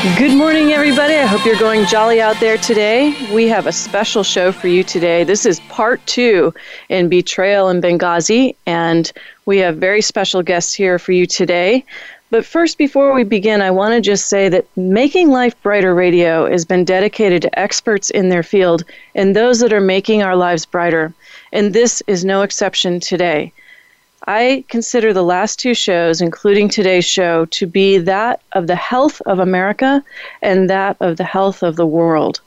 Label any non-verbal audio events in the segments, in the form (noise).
Good morning, everybody. I hope you're going jolly out there today. We have a special show for you today. This is part two in Betrayal in Benghazi, and we have very special guests here for you today. But first, before we begin, I want to just say that Making Life Brighter Radio has been dedicated to experts in their field and those that are making our lives brighter. And this is no exception today. I consider the last two shows, including today's show, to be that of the health of America and that of the health of the world.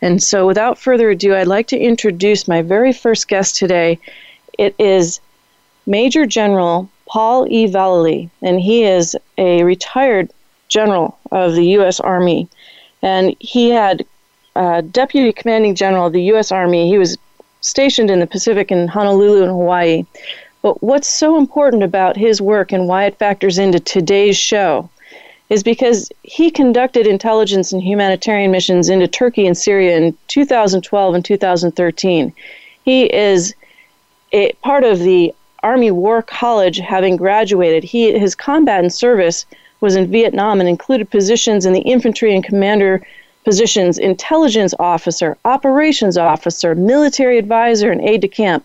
And so, without further ado, I'd like to introduce my very first guest today. It is Major General Paul E. Vallely, and he is a retired general of the U.S. Army. And he had uh, Deputy Commanding General of the U.S. Army. He was stationed in the Pacific in Honolulu in Hawaii. But what's so important about his work and why it factors into today's show is because he conducted intelligence and humanitarian missions into Turkey and Syria in 2012 and 2013. He is a part of the Army War College having graduated. He his combatant service was in Vietnam and included positions in the infantry and commander positions, intelligence officer, operations officer, military advisor, and aide de camp.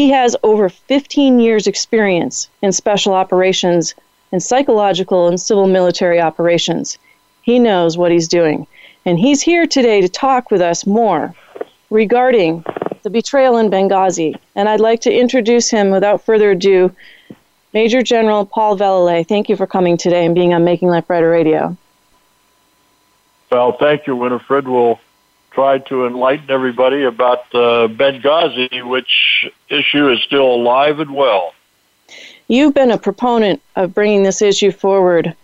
He has over 15 years' experience in special operations and psychological and civil military operations. He knows what he's doing. And he's here today to talk with us more regarding the betrayal in Benghazi. And I'd like to introduce him without further ado, Major General Paul Vallely. Thank you for coming today and being on Making Life Brighter Radio. Well, thank you, Winifred. We'll tried to enlighten everybody about uh, Benghazi, which issue is still alive and well. You've been a proponent of bringing this issue forward.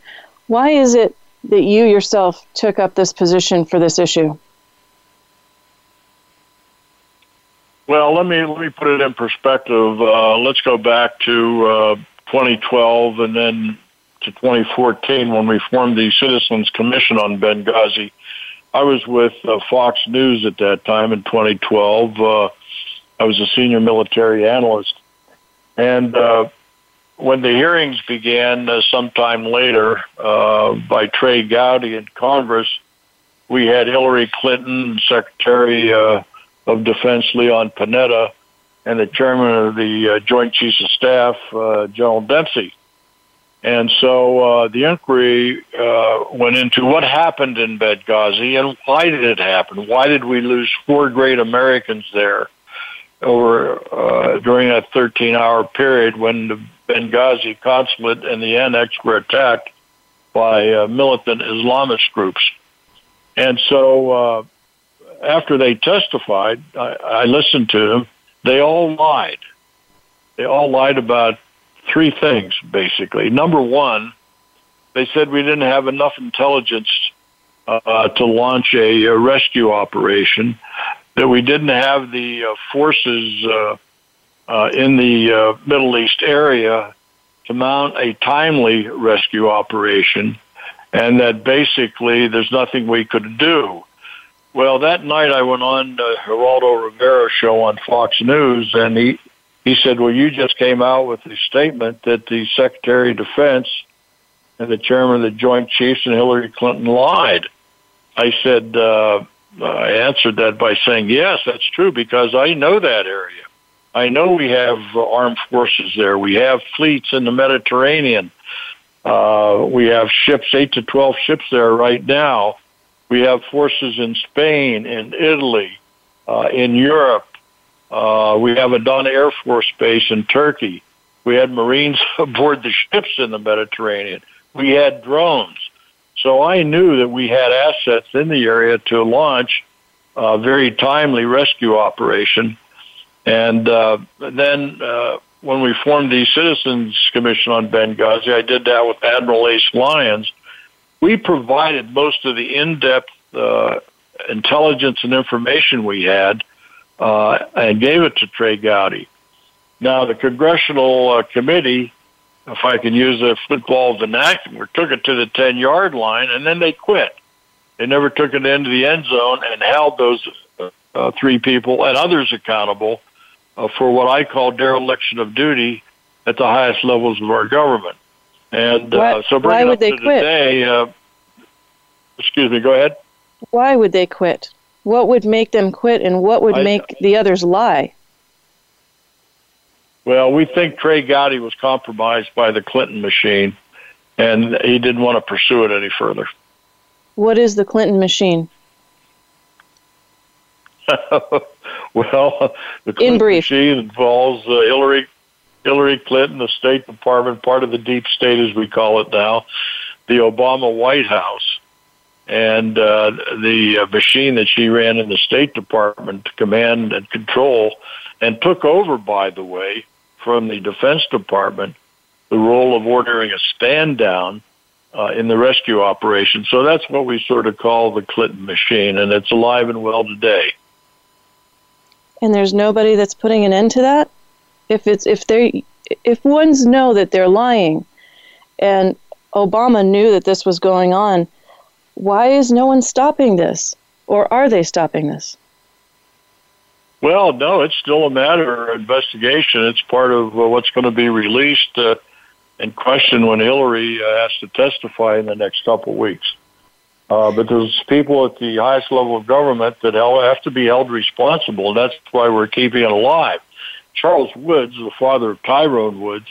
Why is it that you yourself took up this position for this issue? Well, let me let me put it in perspective. Uh, let's go back to uh, 2012 and then to 2014 when we formed the Citizens Commission on Benghazi I was with uh, Fox News at that time in 2012. Uh, I was a senior military analyst. And uh, when the hearings began uh, sometime later uh, by Trey Gowdy in Congress, we had Hillary Clinton, Secretary uh, of Defense Leon Panetta, and the chairman of the uh, Joint Chiefs of Staff, uh, General Dempsey. And so uh, the inquiry uh, went into what happened in Benghazi and why did it happen? Why did we lose four great Americans there over uh, during that 13-hour period when the Benghazi consulate and the annex were attacked by uh, militant Islamist groups? And so uh, after they testified, I, I listened to them. They all lied. They all lied about three things, basically. Number one, they said we didn't have enough intelligence uh, to launch a, a, rescue operation, that we didn't have the uh, forces uh, uh in the uh, Middle East area to mount a timely rescue operation, and that basically there's nothing we could do. Well, that night I went on the Geraldo Rivera show on Fox News, and he he said, Well, you just came out with a statement that the Secretary of Defense and the chairman of the Joint Chiefs and Hillary Clinton lied. I said, uh, I answered that by saying, Yes, that's true, because I know that area. I know we have armed forces there. We have fleets in the Mediterranean. Uh, we have ships, 8 to 12 ships there right now. We have forces in Spain, in Italy, uh, in Europe, uh, we have a Adana Air Force Base in Turkey. We had Marines (laughs) aboard the ships in the Mediterranean. We had drones. So I knew that we had assets in the area to launch a very timely rescue operation. And uh, then uh, when we formed the Citizens Commission on Benghazi, I did that with Admiral Ace Lyons. We provided most of the in-depth uh, intelligence and information we had uh, and gave it to Trey Gowdy. Now, the congressional uh, committee, if I can use a football vernacular, took it to the 10 yard line and then they quit. They never took it into the end zone and held those uh, three people and others accountable uh, for what I call dereliction of duty at the highest levels of our government. And uh, so why would they quit? Today, uh, excuse me, go ahead. Why would they quit? What would make them quit and what would I, make the others lie? Well, we think Trey Gowdy was compromised by the Clinton machine, and he didn't want to pursue it any further. What is the Clinton machine? (laughs) well, the Clinton machine involves uh, Hillary, Hillary Clinton, the State Department, part of the deep state as we call it now, the Obama White House, and uh, the uh, machine that she ran in the State Department to command and control, and took over, by the way, from the Defense Department the role of ordering a stand down uh, in the rescue operation. So that's what we sort of call the Clinton machine, and it's alive and well today. And there's nobody that's putting an end to that. If it's if they if ones know that they're lying, and Obama knew that this was going on, why is no one stopping this, or are they stopping this? Well, no, it's still a matter of investigation. It's part of uh, what's going to be released uh, and questioned when Hillary uh, has to testify in the next couple of weeks. Uh, but there's people at the highest level of government that have to be held responsible, and that's why we're keeping it alive. Charles Woods, the father of Tyrone Woods,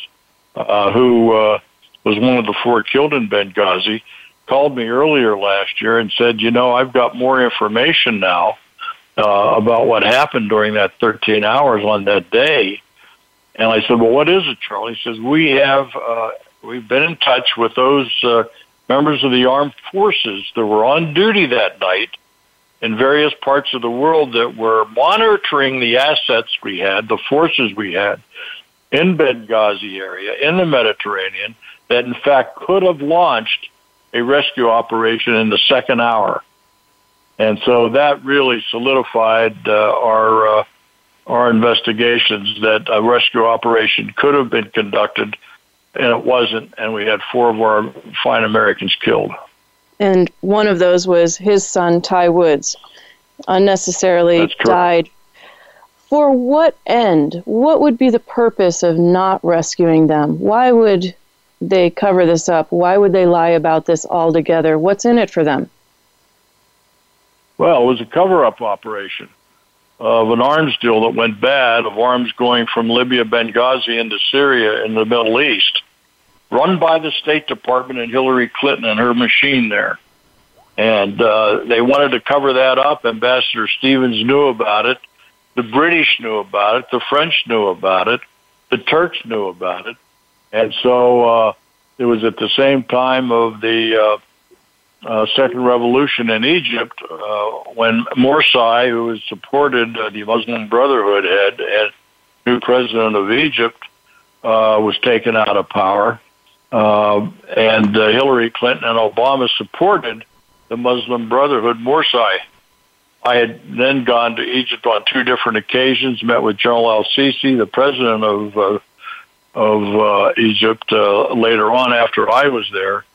uh, who uh, was one of the four killed in Benghazi, called me earlier last year and said, "You know, I've got more information now uh, about what happened during that 13 hours on that day. And I said, well, what is it, Charlie? He says, we have, uh, we've been in touch with those uh, members of the armed forces that were on duty that night in various parts of the world that were monitoring the assets we had, the forces we had in Benghazi area, in the Mediterranean, that in fact could have launched a rescue operation in the second hour. And so that really solidified uh, our uh, our investigations that a rescue operation could have been conducted, and it wasn't. And we had four of our fine Americans killed. And one of those was his son, Ty Woods, unnecessarily died. For what end? What would be the purpose of not rescuing them? Why would they cover this up? Why would they lie about this altogether? What's in it for them? Well, it was a cover up operation of an arms deal that went bad, of arms going from Libya, Benghazi into Syria in the Middle East, run by the State Department and Hillary Clinton and her machine there. And uh, they wanted to cover that up. Ambassador Stevens knew about it. The British knew about it. The French knew about it. The Turks knew about it. And so uh, it was at the same time of the uh, uh, second revolution in Egypt, uh, when Morsi, who has supported uh, the Muslim Brotherhood head and new president of Egypt, uh, was taken out of power, uh, and uh, Hillary Clinton and Obama supported the Muslim Brotherhood Morsi. I had then gone to Egypt on two different occasions, met with General Al Sisi, the president of uh, of uh, Egypt, uh, later on after I was there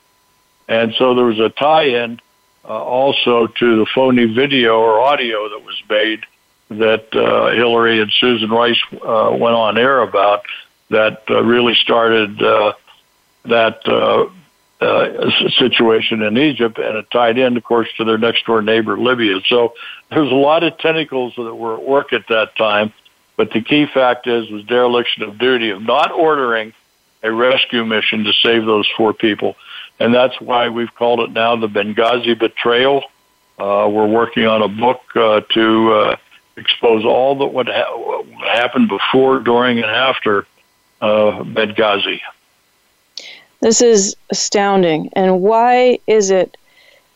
and so there was a tie-in uh, also to the phony video or audio that was made that Hillary and Susan Rice went on air about that really started that uh, situation in Egypt, and it tied in, of course, to their next door neighbor Libya. So there's a lot of tentacles that were at work at that time. But the key fact is was dereliction of duty of not ordering a rescue mission to save those four people and that's why we've called it now the Benghazi Betrayal. Uh, we're working on a book uh, to uh, expose all that what, ha- what happened before, during, and after uh, Benghazi. This is astounding. And why is it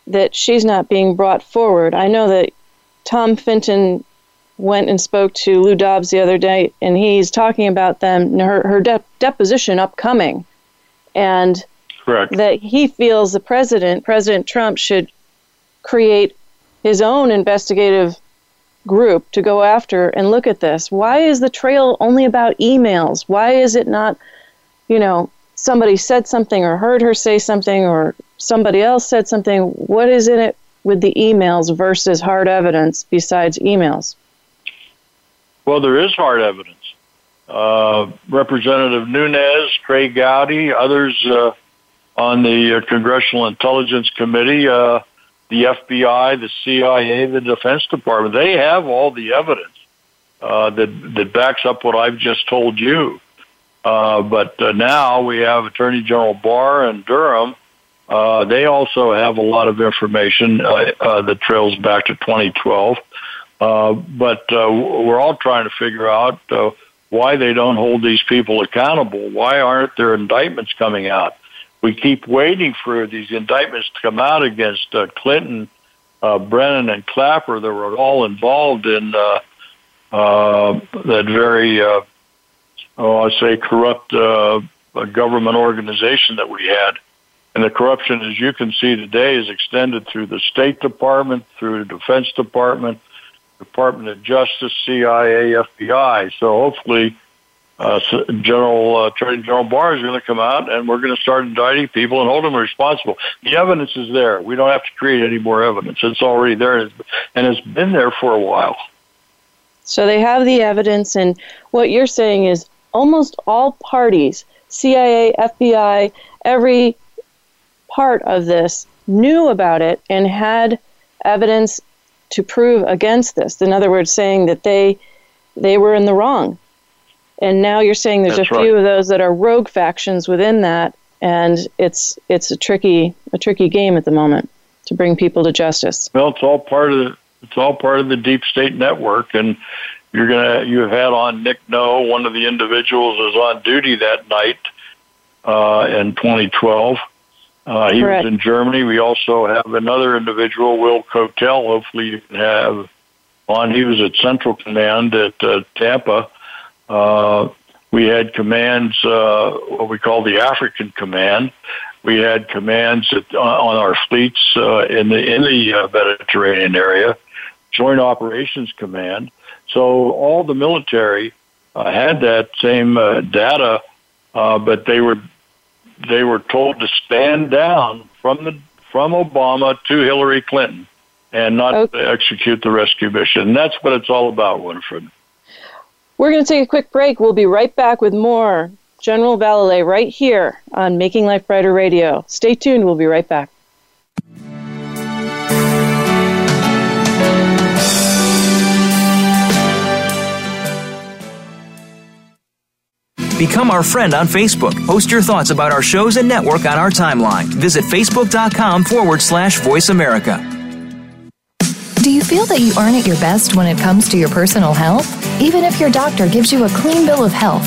that she's not being brought forward? I know that Tom Fitton went and spoke to Lou Dobbs the other day, and he's talking about them her her de- deposition upcoming, and Correct. That he feels the president, President Trump, should create his own investigative group to go after and look at this. Why is the trail only about emails? Why is it not, you know, somebody said something or heard her say something or somebody else said something? What is in it with the emails versus hard evidence besides emails? Well, there is hard evidence. Uh, Representative Nunes, Trey Gowdy, others uh, on the uh, Congressional Intelligence Committee, uh, the FBI, the CIA, the Defense Department, they have all the evidence uh, that that backs up what I've just told you. Uh, but now we have Attorney General Barr and Durham. They also have a lot of information that trails back to 2012. Uh, but uh, we're all trying to figure out uh, why they don't hold these people accountable. Why aren't their indictments coming out? we keep waiting for these indictments to come out against uh, Clinton, uh, Brennan, and Clapper that were all involved in uh, that very, oh, I say, corrupt government organization that we had. And the corruption, as you can see today, is extended through the State Department, through the Defense Department, Department of Justice, CIA, FBI. So hopefully uh, General uh, Attorney General Barr is going to come out, and we're going to start indicting people and hold them responsible. The evidence is there. We don't have to create any more evidence. It's already there, and it's been there for a while. So they have the evidence, and what you're saying is almost all parties, CIA, FBI, every part of this knew about it and had evidence to prove against this. In other words, saying that they they were in the wrong and now you're saying there's That's a few right. of those that are rogue factions within that, and it's it's a tricky a tricky game at the moment to bring people to justice. Well, it's all part of the it's all part of the deep state network, and you're gonna you had on Nick No, one of the individuals was on duty that night uh, in 2012. Uh, he Correct. was in Germany. We also have another individual, Will Kotel. Hopefully, you can have on. He was at Central Command at uh, Tampa uh, we had commands, uh, what we call the African Command. We had commands at, on our fleets uh, in the in the uh, Mediterranean area, Joint Operations Command. So all the military uh, had that same uh, data, uh, but they were they were told to stand down from the from Obama to Hillary Clinton and not okay. execute the rescue mission. That's what it's all about, Winfred. We're going to take a quick break. We'll be right back with more General Vallely right here on Making Life Brighter Radio. Stay tuned. We'll be right back. Become our friend on Facebook. Post your thoughts about our shows and network on our timeline. Visit facebook.com forward slash voice America. Do you feel that you aren't at your best when it comes to your personal health? Even if your doctor gives you a clean bill of health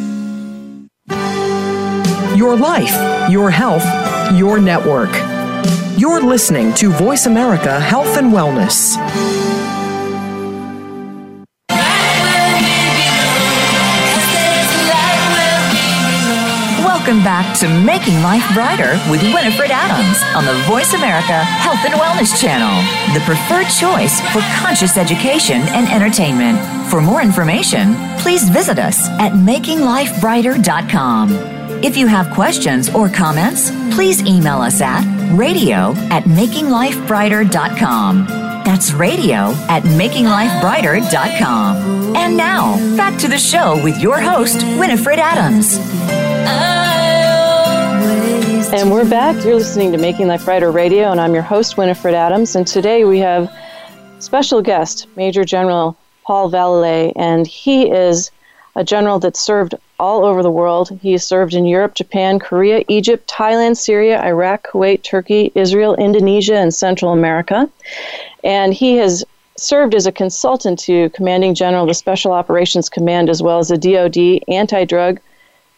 your life, your health, your network. You're listening to Voice America Health and Wellness. Welcome back to Making Life Brighter with Winifred Adams on the Voice America Health and Wellness Channel, the preferred choice for conscious education and entertainment. For more information, please visit us at makinglifebrighter.com. If you have questions or comments, please email us at radio at makinglifebrighter.com. That's radio at makinglifebrighter.com. And now, back to the show with your host, Winifred Adams. And we're back. You're listening to Making Life Brighter Radio, and I'm your host, Winifred Adams. And today we have special guest, Major General Paul Vallely, and he is a general that served all over the world. He served in Europe, Japan, Korea, Egypt, Thailand, Syria, Iraq, Kuwait, Turkey, Israel, Indonesia, and Central America. And he has served as a consultant to Commanding General of the Special Operations Command as well as the DoD anti drug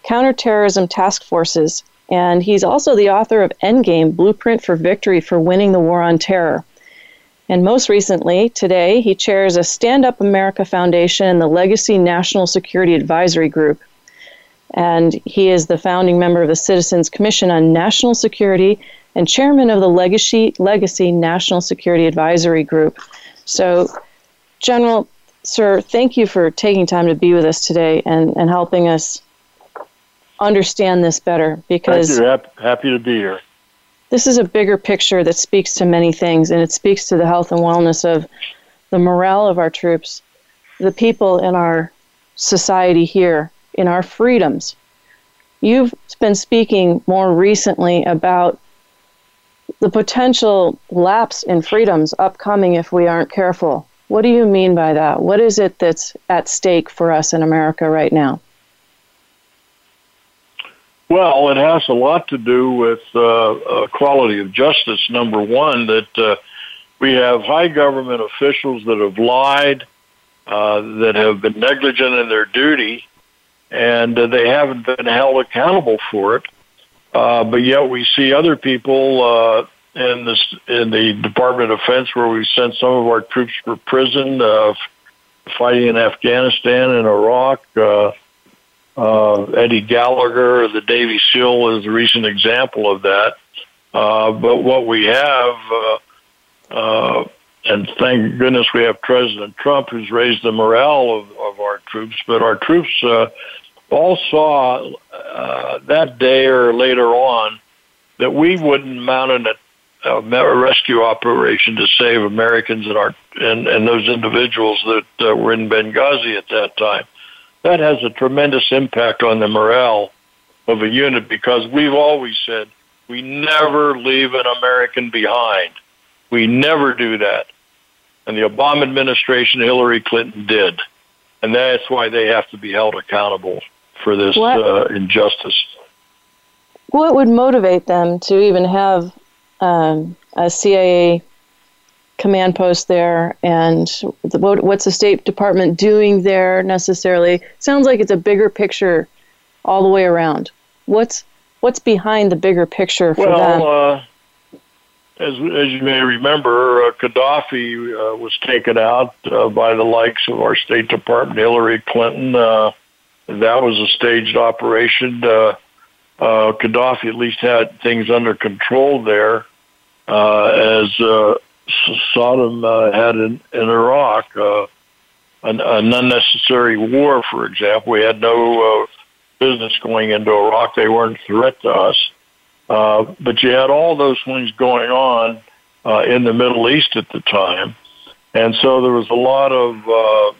counterterrorism task forces and he's also the author of Endgame Blueprint for Victory for Winning the War on Terror. And most recently, today, he chairs a Stand Up America Foundation and the Legacy National Security Advisory Group. And he is the founding member of the Citizens Commission on National Security and chairman of the Legacy, Legacy National Security Advisory Group. So, General, sir, thank you for taking time to be with us today and, and helping us understand this better because Thank you. Happy to be here. This is a bigger picture that speaks to many things, and it speaks to the health and wellness of the morale of our troops, the people in our society here, in our freedoms. You've been speaking more recently about the potential lapse in freedoms upcoming if we aren't careful. What do you mean by that? What is it that's at stake for us in America right now? Well, it has a lot to do with uh, uh, quality of justice. Number one, that uh, we have high government officials that have lied, uh, that have been negligent in their duty, and uh, they haven't been held accountable for it. Uh, but yet, we see other people in this in the Department of Defense, where we sent some of our troops for prison, fighting in Afghanistan and Iraq uh, Eddie Gallagher, the Navy SEAL, is a recent example of that. Uh, but what we have, uh, uh, and thank goodness we have President Trump who's raised the morale of, of our troops, but our troops uh, all saw uh, that day or later on that we wouldn't mount an, a, rescue operation to save Americans and, our, and, and those individuals that uh, were in Benghazi at that time that has a tremendous impact on the morale of a unit because we've always said we never leave an American behind. We never do that. And the Obama administration, Hillary Clinton did. And that's why they have to be held accountable for this uh, injustice. What would motivate them to even have um, a CIA command post there and the, what, what's the State Department doing there necessarily. Sounds like it's a bigger picture all the way around. What's what's behind the bigger picture for well, them? Uh, as, as you may remember, uh, Gaddafi uh, was taken out uh, by the likes of our State Department, Hillary Clinton. Uh, that was a staged operation. Uh, uh, Gaddafi at least had things under control there. Uh, as uh, Saddam uh, had in, in Iraq, uh, an, an unnecessary war, for example. We had no uh, business going into Iraq. They weren't a threat to us. But you had all those things going on in the Middle East at the time. And so there was a lot of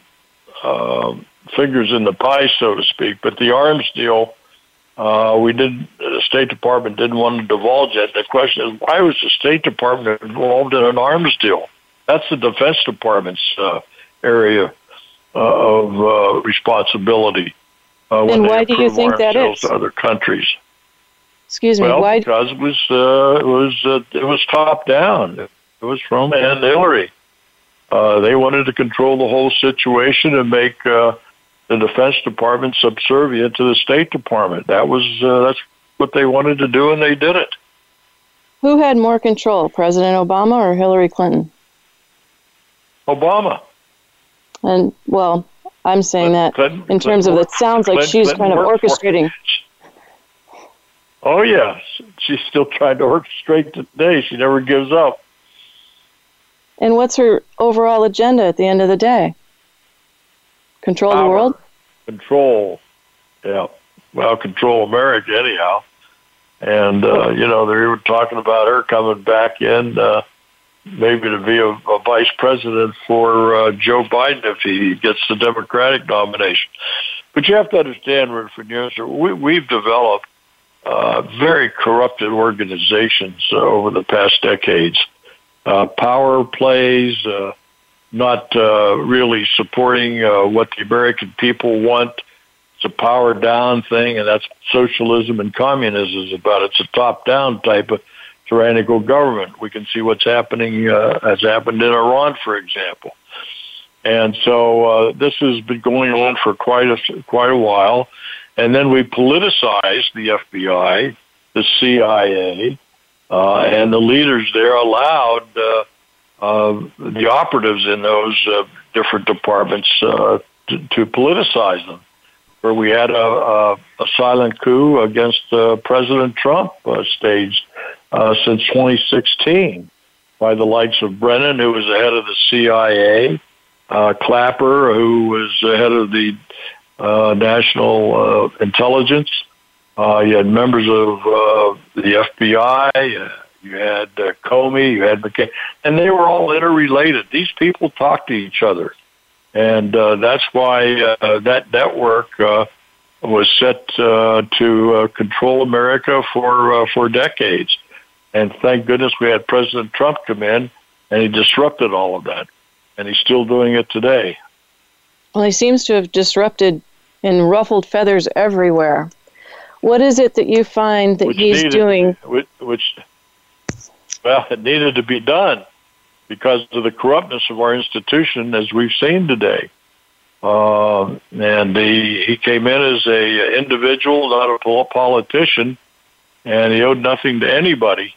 uh, uh, fingers in the pie, so to speak. But the arms deal uh, we did. The State Department didn't want to divulge it. The question is, why was the State Department involved in an arms deal? That's the Defense Department's uh, area uh, of uh, responsibility. Uh, and why do you think that is? To other countries. Excuse me. Well, why? because it was uh, it was uh, it was top down. It was from and Hillary. Uh, they wanted to control the whole situation and make uh, the Defense Department subservient to the State Department. That was uh, that's what they wanted to do, and they did it. Who had more control, President Obama or Hillary Clinton? Obama. And well, I'm saying that Clinton, in terms Clinton, of it sounds like Clinton, she's kind of orchestrating. Oh yes, she's still trying to orchestrate today. She never gives up. And what's her overall agenda at the end of the day? Control Power. the world? Control. Yeah. Well, control America anyhow. And uh, you know, they were talking about her coming back in, uh, maybe to be a, a vice president for uh, Joe Biden if he gets the Democratic nomination. But you have to understand, we, we've developed uh, very corrupted organizations uh, over the past decades. Uh, power plays, uh, not uh, really supporting uh, what the American people want. It's a power down thing, and that's socialism and communism is about. It's a top down type of tyrannical government. We can see what's happening, uh, has happened in Iran, for example. And so uh, this has been going on for quite a quite a while. And then we politicized the FBI, the CIA, uh, and the leaders there allowed uh, uh, the operatives in those uh, different departments uh, to, to politicize them. Where we had a, a, a silent coup against uh, President Trump uh, staged uh, since 2016 by the likes of Brennan, who was the head of the CIA, Clapper, who was the head of the national intelligence. You had members of the FBI. You had uh, Comey. You had McCain, and they were all interrelated. These people talked to each other, and uh, that's why uh, that network uh, was set uh, to uh, control America for uh, for decades. And thank goodness we had President Trump come in, and he disrupted all of that, and he's still doing it today. Well, he seems to have disrupted and ruffled feathers everywhere. What is it that you find that which he's needed, doing? Which, which, well, it needed to be done because of the corruptness of our institution, as we've seen today. Uh, and he he came in as a individual, not a politician, and he owed nothing to anybody.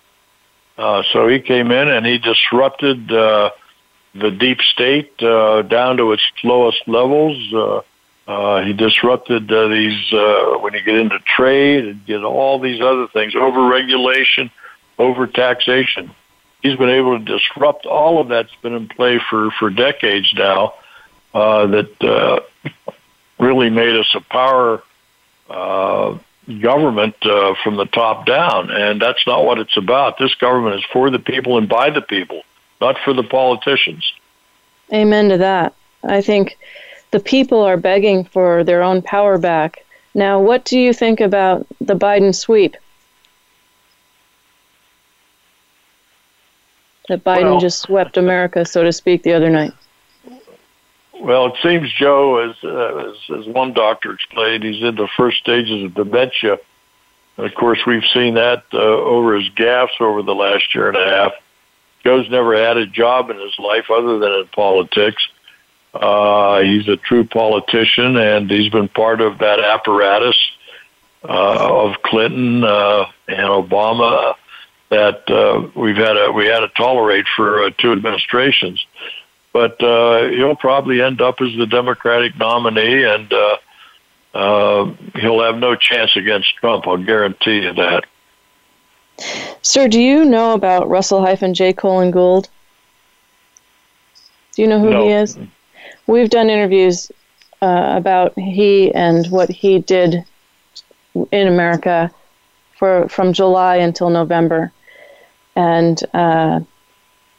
Uh, so he came in and he disrupted uh, the deep state uh, down to its lowest levels. Uh, uh, he disrupted these when you get into trade and get all these other things, overregulation, overtaxation. He's been able to disrupt all of that's been in play for for decades now. Uh, that uh, really made us a power uh, government uh, from the top down, and that's not what it's about. This government is for the people and by the people, not for the politicians. Amen to that. I think the people are begging for their own power back. Now, what do you think about the Biden sweep? That Biden Well- just swept America, so to speak, the other night. Well, it seems Joe, as, uh, as as one doctor explained, he's in the first stages of dementia. And of course, we've seen that uh, over his gaffes over the last year and a half. Joe's never had a job in his life other than in politics. Uh, he's a true politician, and he's been part of that apparatus uh, of Clinton uh, and Obama that uh, we've had to, we had to tolerate for uh, two administrations. But uh, he'll probably end up as the Democratic nominee, and uh, uh, he'll have no chance against Trump. I'll guarantee you that. Sir, do you know about Russell hyphen J. Colin Gould? Do you know who No. he is? We've done interviews uh, about he and what he did in America for from July until November, and uh,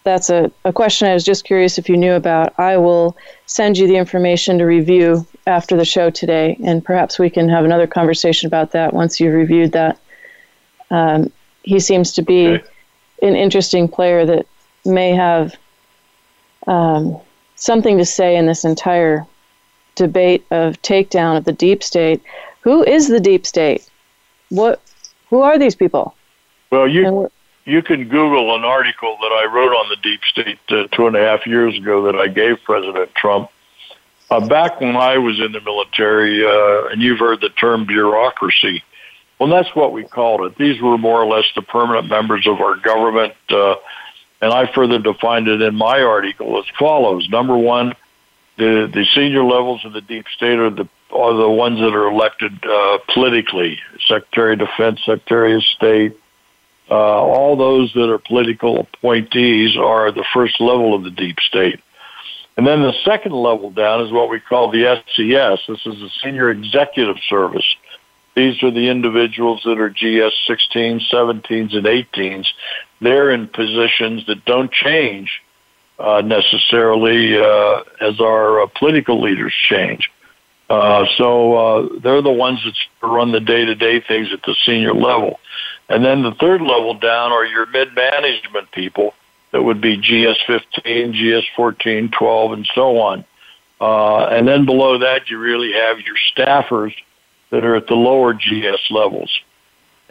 that's a, a question I was just curious if you knew about. I will send you the information to review after the show today, and perhaps we can have another conversation about that once you've reviewed that. Um, he seems to be Okay. an interesting player that may have um, something to say in this entire debate of takedown of the deep state. Who is the deep state? What? Who are these people? Well, you you can Google an article that I wrote on the deep state uh, two and a half years ago that I gave President Trump. Uh, back when I was in the military, uh, and you've heard the term bureaucracy. Well, that's what we called it. These were more or less the permanent members of our government, uh, and I further defined it in my article as follows: Number one, the the senior levels of the deep state are the are the ones that are elected uh, politically, Secretary of Defense, Secretary of State, uh, all those that are political appointees are the first level of the deep state. And then the second level down is what we call the SES. This is the Senior Executive Service. These are the individuals that are GS 16s, 17s, and 18s. They're in positions that don't change uh, necessarily uh, as our uh, political leaders change. Uh, so uh, they're the ones that run the day-to-day things at the senior level. And then the third level down are your mid-management people that would be GS15, GS14, 12, and so on. Uh, and then below that, you really have your staffers that are at the lower GS levels.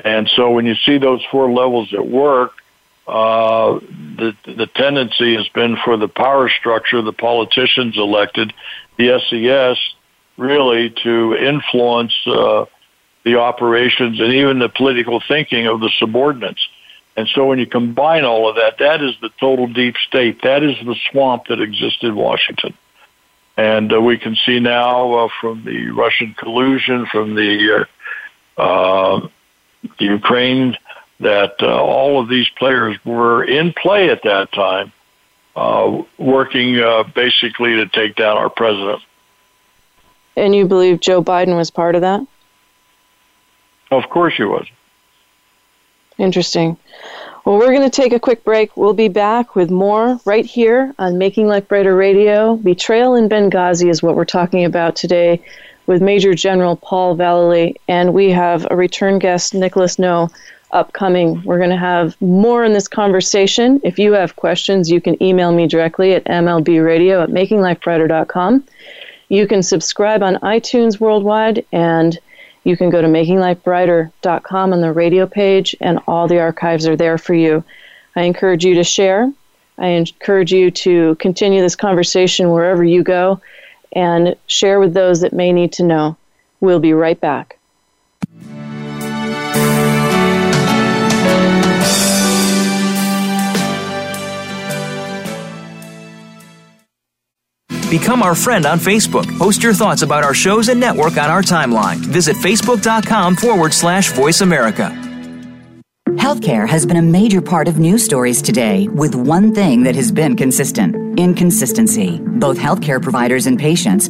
And so when you see those four levels at work, uh, the the tendency has been for the power structure, the politicians elected, the SES, really to influence uh, the operations and even the political thinking of the subordinates. And so when you combine all of that, that is the total deep state. That is the swamp that exists in Washington. And uh, we can see now uh, from the Russian collusion, from the uh, uh the Ukraine that uh, all of these players were in play at that time, uh, working uh, basically to take down our president. And you believe Joe Biden was part of that? Of course he was. Interesting. Well, we're going to take a quick break. We'll be back with more right here on Making Life Brighter Radio. Betrayal in Benghazi is what we're talking about today with Major General Paul Vallely, and we have a return guest, Nicholas No, upcoming. We're going to have more in this conversation. If you have questions, you can email me directly at mlbradio at makinglifebrighter.com. You can subscribe on iTunes worldwide, and you can go to makinglifebrighter.com on the radio page, and all the archives are there for you. I encourage you to share. I encourage you to continue this conversation wherever you go and share with those that may need to know. We'll be right back. Become our friend on Facebook. Post your thoughts about our shows and network on our timeline. Visit facebook.com forward slash voice America. Healthcare has been a major part of news stories today, with one thing that has been consistent inconsistency. Both healthcare providers and patients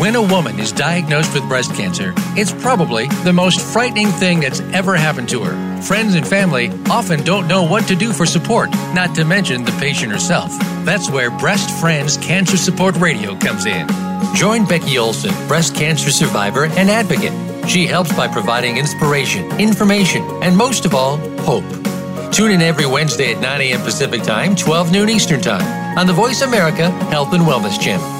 When a woman is diagnosed with breast cancer, it's probably the most frightening thing that's ever happened to her. Friends and family often don't know what to do for support, not to mention the patient herself. That's where Breast Friends Cancer Support Radio comes in. Join Becky Olson, breast cancer survivor and advocate. She helps by providing inspiration, information, and most of all, hope. Tune in every Wednesday at 9 a.m. Pacific Time, 12 noon Eastern Time on the Voice America Health and Wellness Channel.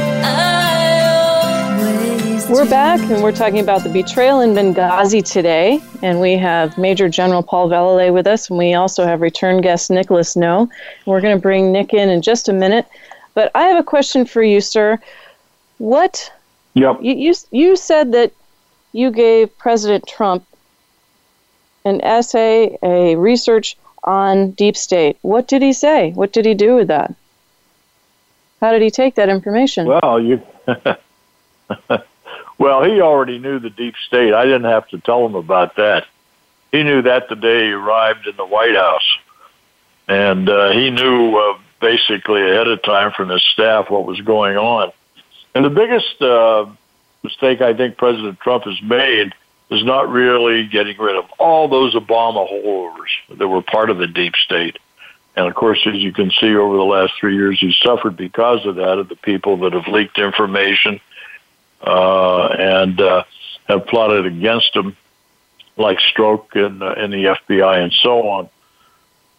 We're back and we're talking about the betrayal in Benghazi today. And we have Major General Paul Vallely with us, and we also have return guest Nicholas No. We're going to bring Nick in in just a minute. But I have a question for you, sir. What? Yep. You, you, you said that you gave President Trump an essay, a research on deep state. What did he say? What did he do with that? How did he take that information? Well, you. (laughs) Well, he already knew the deep state. I didn't have to tell him about that. he knew that the day he arrived in the White House, and uh, he knew uh, basically ahead of time from his staff what was going on. And the biggest uh, mistake I think President Trump has made is not really getting rid of all those Obama holdovers that were part of the deep state. And of course, as you can see over the last three years, he's suffered because of that, of the people that have leaked information uh, and uh, have plotted against him, like Strzok and, uh, and the FBI and so on.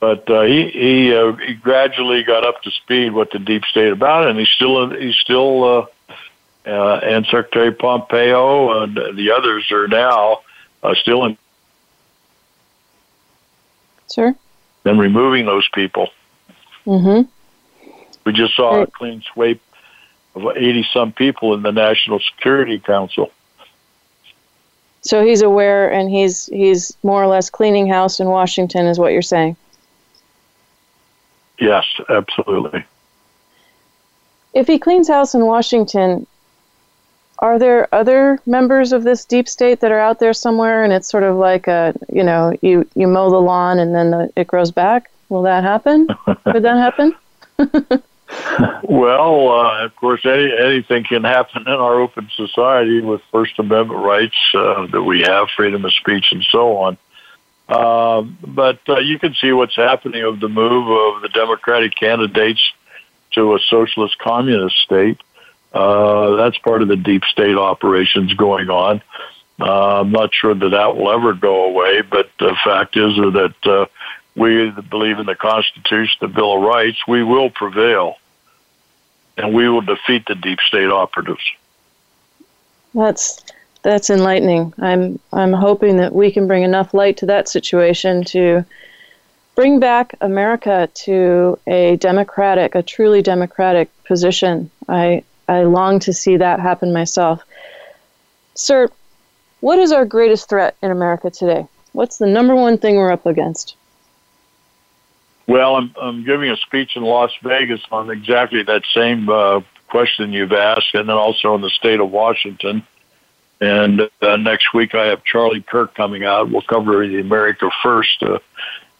But uh, he he, uh, he gradually got up to speed what the deep state about, and he's still he's still uh, uh, and Secretary Pompeo and the others are now uh, still in. Sir. And removing those people. Mm-hmm. We just saw right. a clean sweep of 80 some people in the National Security Council. So he's aware and he's he's more or less cleaning house in Washington is what you're saying. Yes, absolutely. If he cleans house in Washington, are there other members of this deep state that are out there somewhere and it's sort of like a, you know, you you mow the lawn and then the, it grows back? Will that happen? Could that happen? (laughs) (laughs) well, uh, of course, any, anything can happen in our open society with First Amendment rights uh, that we have, freedom of speech, and so on. Uh, but you can see what's happening of the move of the Democratic candidates to a socialist communist state. Uh, that's part of the deep state operations going on. Uh, I'm not sure that that will ever go away, but the fact is that uh, we believe in the Constitution, the Bill of Rights, we will prevail and we will defeat the deep state operatives. That's that's enlightening. I'm I'm hoping that we can bring enough light to that situation to bring back America to a democratic, a truly democratic position. I I long to see that happen myself. Sir, what is our greatest threat in America today? What's the number one thing we're up against? Well, I'm, I'm giving a speech in Las Vegas on exactly that same uh, question you've asked, and then also in the state of Washington. And uh, next week I have Charlie Kirk coming out. We'll cover the America First uh,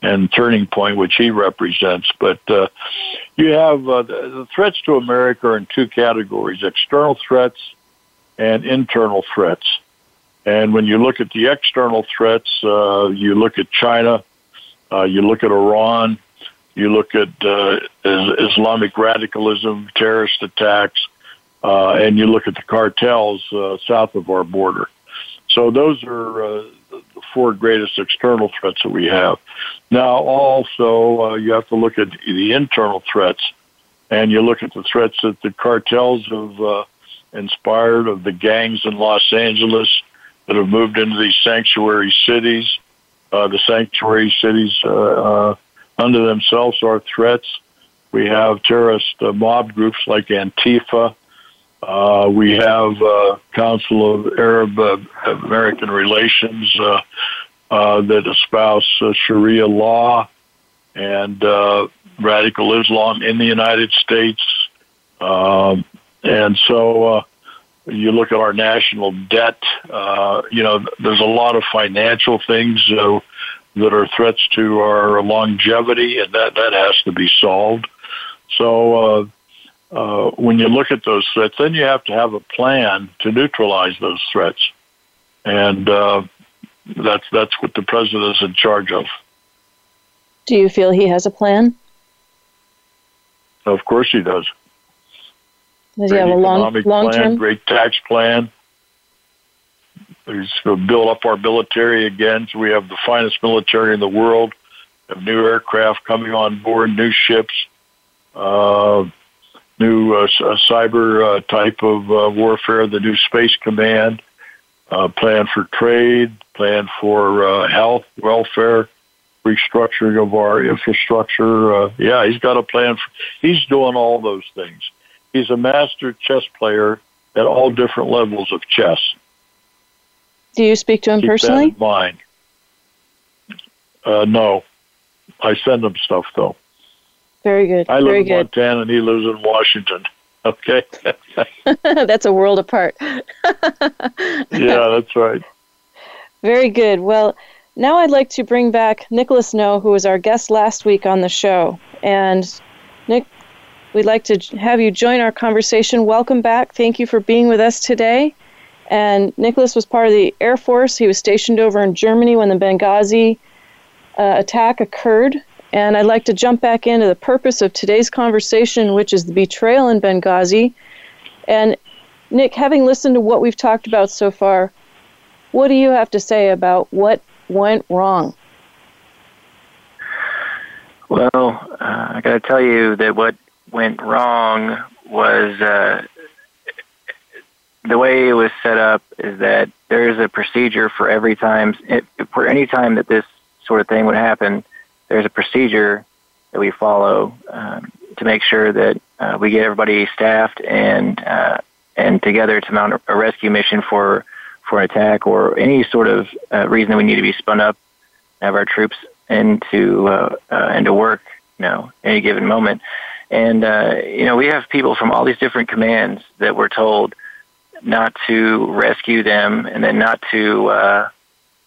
and Turning Point, which he represents. But uh, you have uh, the, threats to America are in two categories: external threats and internal threats. And when you look at the external threats, uh, you look at China, uh, you look at Iran, you look at uh, Islamic radicalism, terrorist attacks, uh, and you look at the cartels uh, south of our border. So those are uh, the four greatest external threats that we have. Now, also, uh, you have to look at the internal threats, and you look at the threats that the cartels have uh, inspired of the gangs in Los Angeles that have moved into these sanctuary cities. the sanctuary cities unto themselves are threats. We have terrorist uh, mob groups like Antifa. Uh, we have uh, Council of Arab uh, American Relations uh, uh, that espouse Sharia law and radical Islam in the United States. Um, and so you look at our national debt, you know, there's a lot of financial things that are threats to our longevity, and that that has to be solved. So uh, uh, when you look at those threats, then you have to have a plan to neutralize those threats, and uh, that's that's what the president is in charge of. Do you feel he has a plan? Of course, he does. Does he have a long long term? Great tax plan He's going to build up our military again. We have the finest military in the world. We have new aircraft coming on board, new ships, uh, new uh, cyber uh, type of uh, warfare, the new space command, uh, plan for trade, plan for uh, health, welfare, restructuring of our infrastructure. Yeah, he's got a plan. For, he's doing all those things. He's a master chess player at all different levels of chess. Do you speak to him Keep personally? That in mind. Uh, no, I send him stuff though. Very good. I live Very in good. Montana and he lives in Washington. (laughs) Okay. (laughs) that's a world apart. (laughs) yeah, that's right. Very good. Well, now I'd like to bring back Nicholas No, who was our guest last week on the show. And Nick, we'd like to have you join our conversation. Welcome back. Thank you for being with us today. And Nicholas was part of the Air Force. He was stationed over in Germany when the Benghazi uh, attack occurred. And I'd like to jump back into the purpose of today's conversation, which is the betrayal in Benghazi. And Nick, having listened to what we've talked about so far, what do you have to say about what went wrong? Well, uh, I got to tell you that what went wrong was uh, the way it was set up is that there is a procedure for every time, for any time that this sort of thing would happen, there's a procedure that we follow um, to make sure that uh, we get everybody staffed and uh, and together to mount a rescue mission for for an attack or any sort of uh, reason that we need to be spun up, have our troops into uh, uh, into work, you know, any given moment. And uh, you know, we have people from all these different commands that we're told not to rescue them, and then not to, uh,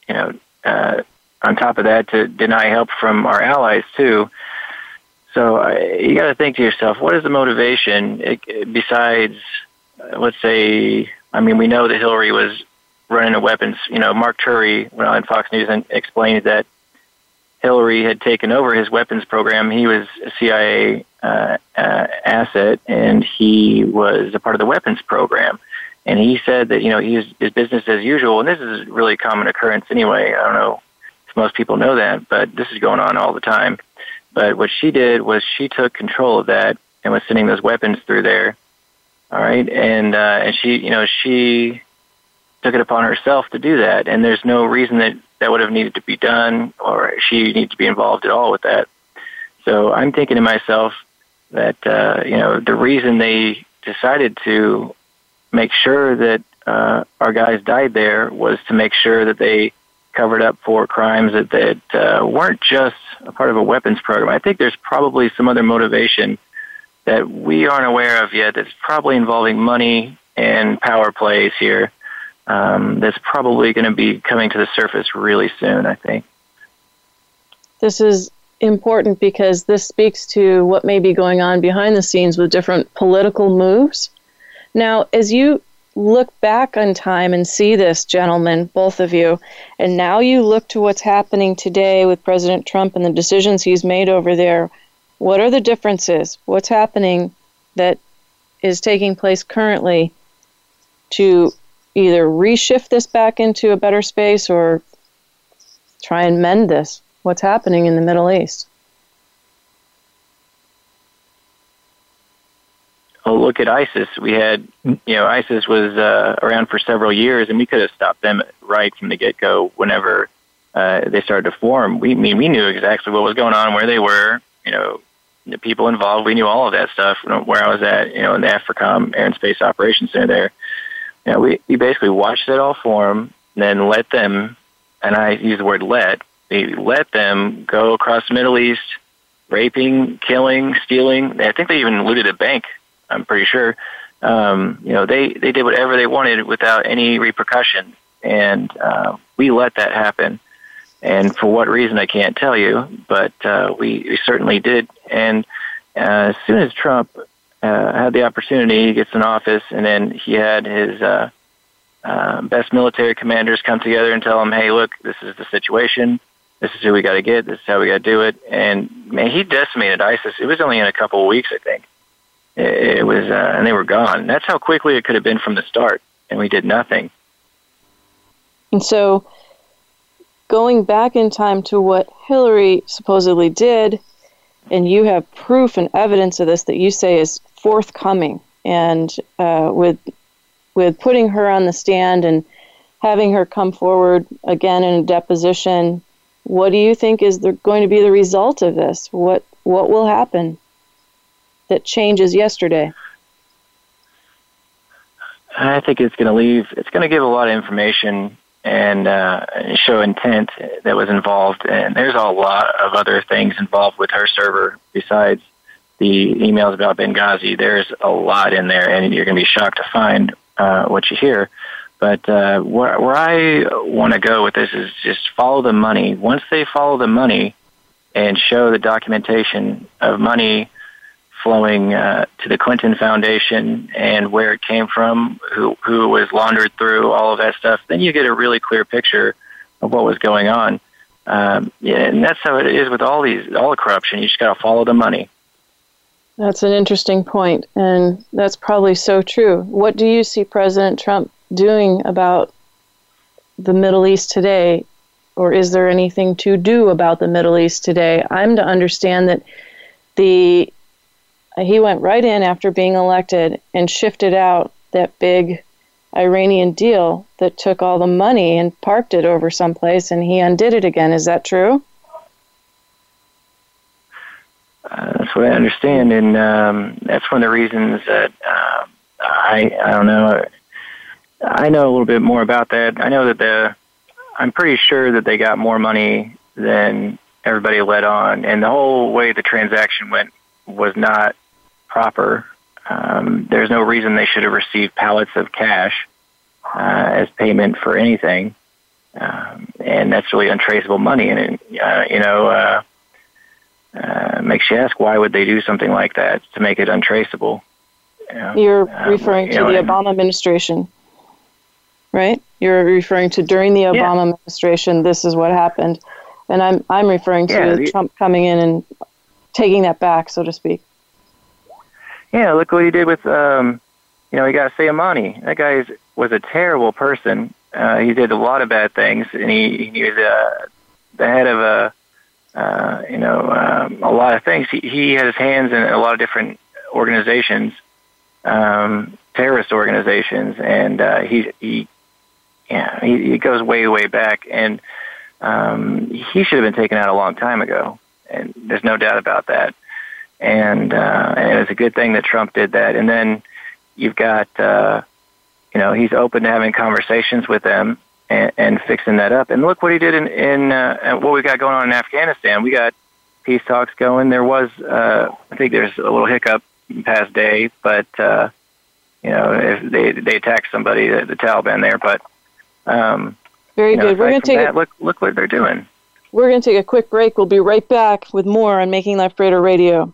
you know, uh, on top of that, to deny help from our allies too. So uh, you got to think to yourself, what is the motivation it, besides, uh, let's say, I mean, we know that Hillary was running a weapons. You know, Marc Turi went on Fox News and explained that Hillary had taken over his weapons program. He was a CIA uh, uh, asset, and he was a part of the weapons program. And he said that you know he was his business as usual, and this is really a common occurrence anyway. I don't know if most people know that, but this is going on all the time. But what she did was she took control of that and was sending those weapons through there. All right, and uh, and she you know she took it upon herself to do that, and there's no reason that that would have needed to be done or she needed to be involved at all with that. So I'm thinking to myself that uh, you know the reason they decided to make sure that uh, our guys died there was to make sure that they covered up for crimes that that uh, weren't just a part of a weapons program. I think there's probably some other motivation that we aren't aware of yet. That's probably involving money and power plays here um, that's probably going to be coming to the surface really soon, I think. This is important because this speaks to what may be going on behind the scenes with different political moves. Now, as you look back on time and see this, gentlemen, both of you, and now you look to what's happening today with President Trump and the decisions he's made over there, what are the differences? What's happening that is taking place currently to either reshift this back into a better space or try and mend this? What's happening in the Middle East? Well, look at ISIS. We had, you know, ISIS was uh, around for several years, and we could have stopped them right from the get go whenever uh, they started to form. We I mean we knew exactly what was going on, where they were, you know, the people involved. We knew all of that stuff. You know, where I was at, you know, in the AFRICOM Air and Space Operations Center there you know, we, we basically watched it all form, then let them, and I use the word let, we let them go across the Middle East, raping, killing, stealing. I think they even looted a bank. I'm pretty sure. Um, you know, they they did whatever they wanted without any repercussion, and uh, we let that happen. And for what reason, I can't tell you, but uh, we, we certainly did. And uh, as soon as Trump uh, had the opportunity. He gets in office, and then he had his uh, uh, best military commanders come together and tell him, "Hey, look, this is the situation. This is who we got to get. This is how we got to do it." And man, he decimated ISIS. It was only in a couple of weeks, I think. It, was, uh, and they were gone. That's how quickly it could have been from the start, and we did nothing. And so, going back in time to what Hillary supposedly did, and you have proof and evidence of this that you say is forthcoming, and uh, with with putting her on the stand and having her come forward again in a deposition, what do you think is the, going to be the result of this? What what will happen that changes yesterday? I think it's going to leave. It's going to give a lot of information and uh, show intent that was involved. And there's a lot of other things involved with her server besides the emails about Benghazi. There's a lot in there, and you're going to be shocked to find uh, what you hear. But uh, where, where I want to go with this is just follow the money. Once they follow the money and show the documentation of money flowing uh, to the Clinton Foundation and where it came from, who who was laundered through, all of that stuff, then you get a really clear picture of what was going on. Um, yeah, and that's how it is with all these all the corruption. You just got to follow the money. That's an interesting point, and that's probably so true. What do you see President Trump doing about the Middle East today, or is there anything to do about the Middle East today? I'm to understand that the he went right in after being elected and shifted out that big Iranian deal that took all the money and parked it over someplace, and he undid it again. Is that true? Uh, that's what I understand, and um, that's one of the reasons that uh, I I don't know. I know a little bit more about that. I know that the I'm pretty sure that they got more money than everybody let on, and the whole way the transaction went was not proper. Um, there's no reason they should have received pallets of cash uh, as payment for anything, um, and that's really untraceable money. And it, uh, you know, uh, uh, makes you ask why would they do something like that to make it untraceable. You know, You're um, referring to you know, the Obama administration, right? You're referring to during the Obama yeah. administration. This is what happened, and I'm I'm referring to yeah, the, Trump coming in and taking that back, so to speak. Yeah, look what he did with, um, you know, he got Soleimani. That guy is, was a terrible person. Uh, he did a lot of bad things, and he, he was uh, the head of a, uh, you know, um, a lot of things. He, he had his hands in a lot of different organizations, um, terrorist organizations, and uh, he, he, yeah, he, he goes way, way back, and um, he should have been taken out a long time ago, and there's no doubt about that. And, uh, and it was a good thing that Trump did that. And then you've got, uh, you know, he's open to having conversations with them and, and fixing that up. And look what he did in, in uh, what we got going on in Afghanistan. We got peace talks going. There was, uh, I think there's a little hiccup past day, but, uh, you know, if they, they attacked somebody, the, the Taliban there, but, um, very you know, good. We're going to take that, a, look, look what they're doing. We're going to take a quick break. We'll be right back with more on Making Life Brighter Radio.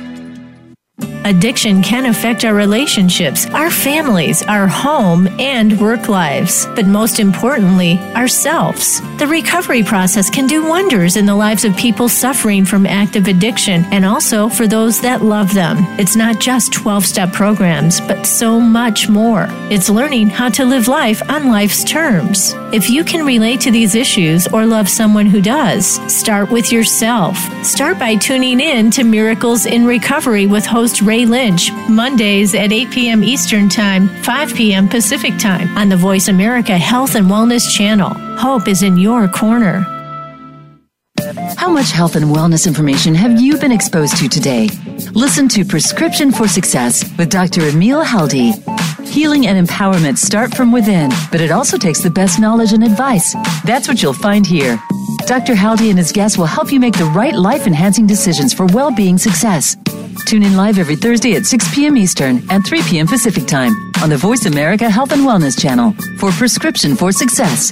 Addiction can affect our relationships, our families, our home, and work lives, but most importantly, ourselves. The recovery process can do wonders in the lives of people suffering from active addiction and also for those that love them. It's not just 12 step programs, but so much more. It's learning how to live life on life's terms. If you can relate to these issues or love someone who does, start with yourself. Start by tuning in to Miracles in Recovery with host Ray Lynch, Mondays at 8 p.m. Eastern Time, 5 p.m. Pacific Time on the Voice America Health and Wellness Channel. Hope is in your corner. How much health and wellness information have you been exposed to today? Listen to Prescription for Success with Dr. Emil Haldi. Healing and empowerment start from within, but it also takes the best knowledge and advice. That's what you'll find here. Dr. Haldi and his guests will help you make the right life enhancing decisions for well being success. Tune in live every Thursday at 6 p.m. Eastern and 3 p.m. Pacific Time on the Voice America Health and Wellness Channel for Prescription for Success.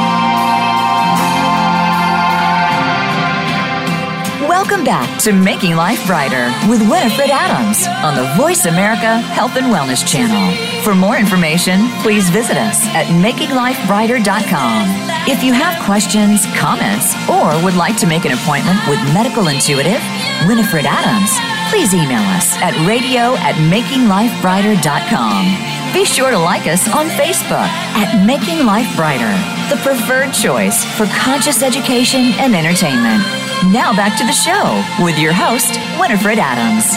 Welcome back to Making Life Brighter with Winifred Adams on the Voice America Health and Wellness Channel. For more information, please visit us at makinglifebrighter.com. If you have questions, comments, or would like to make an appointment with medical intuitive Winifred Adams, please email us at radio at makinglifebrighter.com. Be sure to like us on Facebook at Making Life Brighter, the preferred choice for conscious education and entertainment. Now back to the show with your host, Winifred Adams.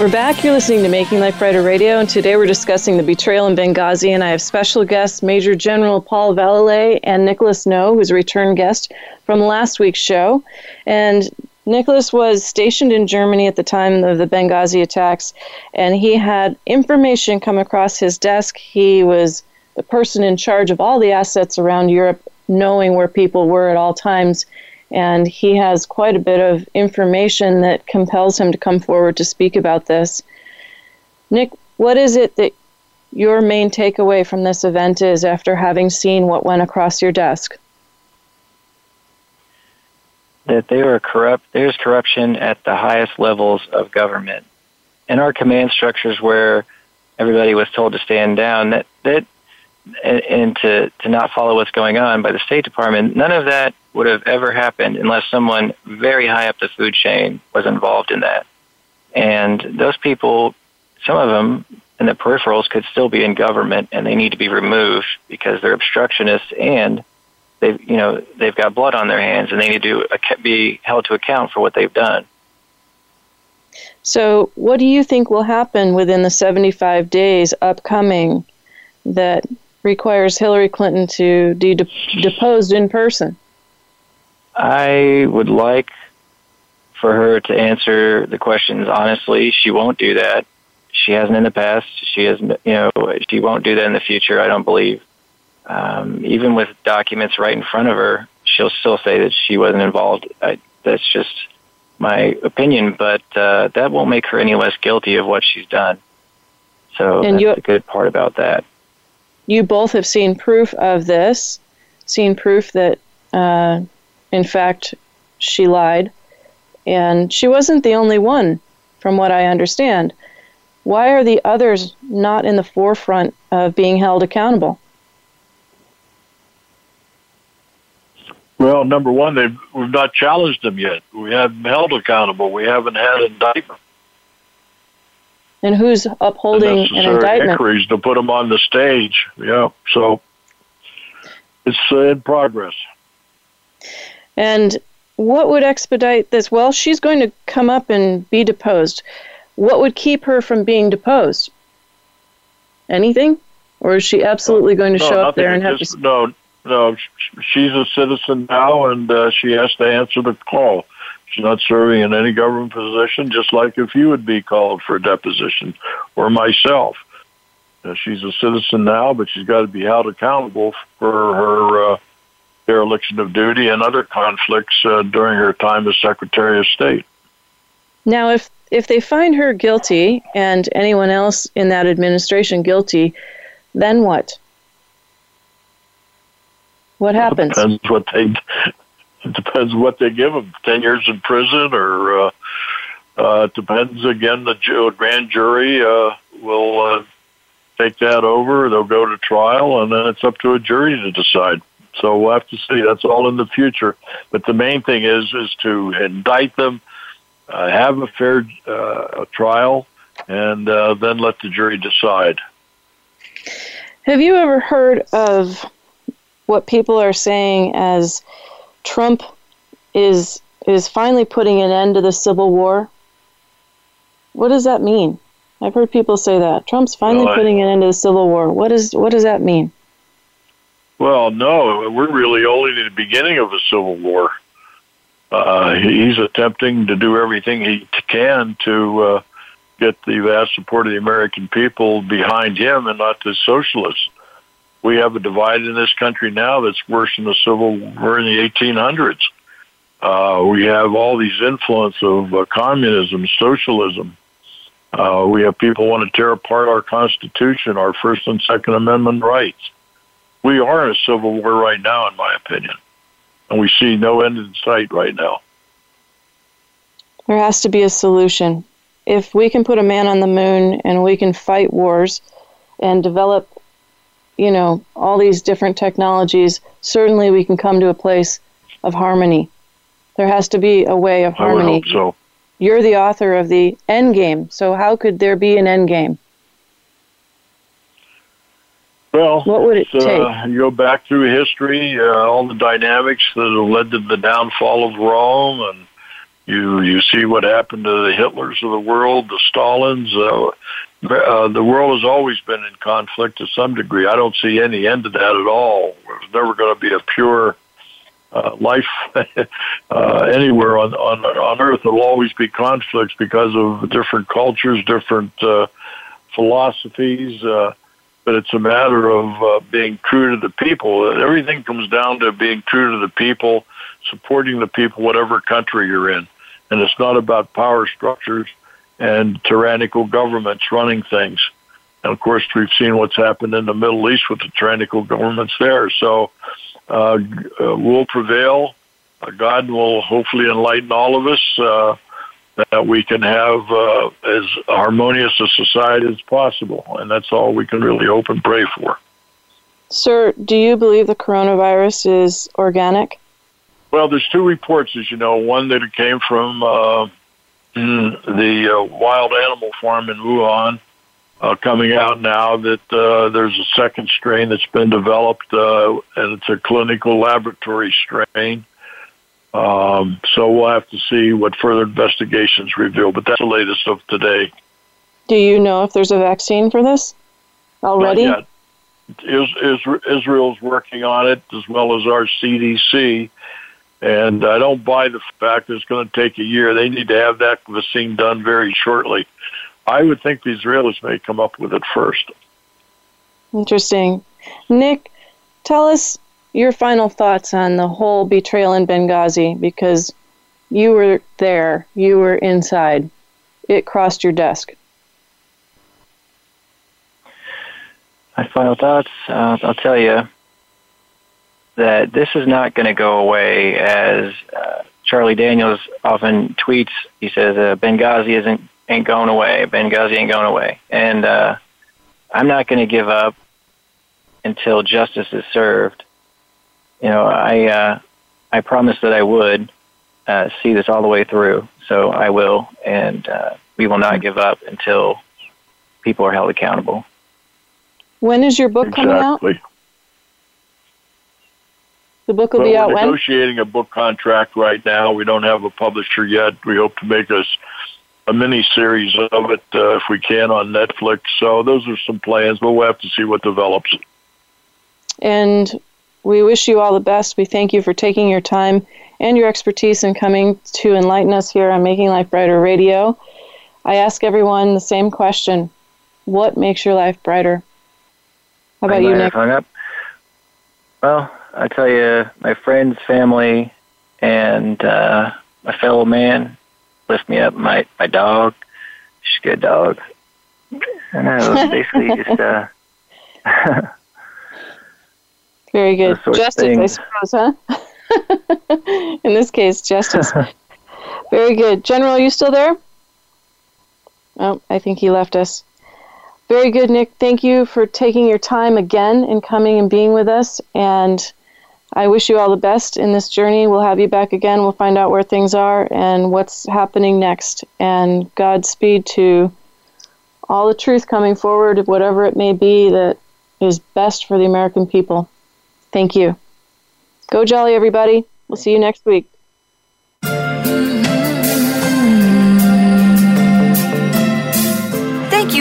We're back. You're listening to Making Life Brighter Radio, and today we're discussing the betrayal in Benghazi. And I have special guests Major General Paul Vallely and Nicholas No, who's a return guest from last week's show. And Nicholas was stationed in Germany at the time of the Benghazi attacks, and he had information come across his desk. He was the person in charge of all the assets around Europe, knowing where people were at all times and he has quite a bit of information that compels him to come forward to speak about this. Nick, what is it that your main takeaway from this event is after having seen what went across your desk? That they are corrupt. There's corruption at the highest levels of government. In our command structures, where everybody was told to stand down, that that and, and to to not follow what's going on by the State Department, none of that would have ever happened unless someone very high up the food chain was involved in that. And those people, some of them in the peripherals could still be in government and they need to be removed because they're obstructionists and they've, you know, they've got blood on their hands and they need to be held to account for what they've done. So, what do you think will happen within the 75 days upcoming that requires Hillary Clinton to be deposed in person? I would like for her to answer the questions honestly. She won't do that. She hasn't in the past. She has, you know, she won't do that in the future. I don't believe. Um, even with documents right in front of her, she'll still say that she wasn't involved. I, that's just my opinion, but uh, that won't make her any less guilty of what she's done. So and that's the good part about that. You both have seen proof of this, seen proof that uh, in fact, she lied. And she wasn't the only one, from what I understand. Why are the others not in the forefront of being held accountable? Well, number one, we've not challenged them yet. We haven't held accountable. We haven't had indictment. And who's upholding an indictment? Inquiries to put them on the stage. Yeah, so it's uh, in progress. And what would expedite this? Well, she's going to come up and be deposed. What would keep her from being deposed? Anything? Or is she absolutely going to no, show up there and have just, to? No, no. She's a citizen now, and uh, she has to answer the call. She's not serving in any government position, just like if you would be called for a deposition or myself. Uh, she's a citizen now, but she's got to be held accountable for her uh, dereliction of duty and other conflicts uh, during her time as Secretary of State. Now, if if they find her guilty and anyone else in that administration guilty, then what? What happens? Depends what they. It depends what they give them. Ten years in prison, or uh, uh, it depends. Again, the grand jury uh, will uh, take that over. They'll go to trial, and then it's up to a jury to decide. So we'll have to see. That's all in the future. But the main thing is is to indict them, uh, have a fair uh, trial, and uh, then let the jury decide. Have you ever heard of what people are saying as Trump is is finally putting an end to the civil war? What does that mean? I've heard people say that Trump's finally well, I, putting an end to the civil war. What is what does that mean? Well, no, we're really only in the beginning of a civil war. Uh, he's attempting to do everything he can to uh, get the vast support of the American people behind him and not the socialists. We have a divide in this country now that's worse than the Civil War in the 1800s. Uh, we have all these influence of uh, communism, socialism. Uh, we have people want to tear apart our Constitution, our First and Second Amendment rights we are in a civil war right now, in my opinion, and we see no end in sight right now. There has to be a solution. If we can put a man on the moon and we can fight wars and develop, you know, all these different technologies, certainly we can come to a place of harmony. There has to be a way of harmony. I would hope so. You're the author of the end game, so how could there be an end game? Well, what would it uh, take? You go back through history, uh, all the dynamics that have led to the downfall of Rome, and you you see what happened to the Hitlers of the world, the Stalins. Uh, uh, the world has always been in conflict to some degree. I don't see any end to that at all. There's never going to be a pure uh, life (laughs) uh, anywhere on, on on Earth. There'll always be conflicts because of different cultures, different uh, philosophies. Uh, but it's a matter of uh, being true to the people. Everything comes down to being true to the people, supporting the people, whatever country you're in. And it's not about power structures and tyrannical governments running things. And of course, we've seen what's happened in the Middle East with the tyrannical governments there. So uh, uh, we'll prevail. Uh, God will hopefully enlighten all of us uh, that we can have uh, as harmonious a society as possible. And that's all we can really hope and pray for. Sir, do you believe the coronavirus is organic? Well, there's two reports, as you know. One that it came from uh, the uh, wild animal farm in Wuhan, uh, coming out now that uh, there's a second strain that's been developed, uh, and it's a clinical laboratory strain. Um, so we'll have to see what further investigations reveal, but that's the latest of today. Do you know if there's a vaccine for this already? Not yet. Is, is, Israel's working on it as well as our CDC. And I don't buy the fact that it's going to take a year. They need to have that vaccine done very shortly. I would think the Israelis may come up with it first. Interesting. Nick, tell us your final thoughts on the whole betrayal in Benghazi because you were there, you were inside, it crossed your desk. My final thoughts uh, I'll tell you that this is not going to go away as uh, Charlie Daniels often tweets. He says, uh, Benghazi isn't ain't going away. Benghazi ain't going away. And uh, I'm not going to give up until justice is served. You know, I uh, I promised that I would uh, see this all the way through, so I will, and uh, we will not give up until people are held accountable. When is your book exactly. coming out? The book will well, be out we're when? negotiating a book contract right now. We don't have a publisher yet. We hope to make us a mini series of it uh, if we can on Netflix. So those are some plans, but we'll have to see what develops. And we wish you all the best. We thank you for taking your time and your expertise in coming to enlighten us here on Making Life Brighter Radio. I ask everyone the same question What makes your life brighter? How about I you, Nick? hung up. Well, I tell you, my friends, family, and uh, my fellow man lift me up. My my dog, she's a good dog. And I was (laughs) basically just uh, (laughs) Very good. those sorts of Justice, I suppose, huh? (laughs) In this case, justice. Very good. General, are you still there? Oh, I think he left us. Very good, Nick. Thank you for taking your time again and coming and being with us. And I wish you all the best in this journey. We'll have you back again. We'll find out where things are and what's happening next. And Godspeed to all the truth coming forward, whatever it may be that is best for the American people. Thank you. Go Jolly, everybody. We'll see you next week.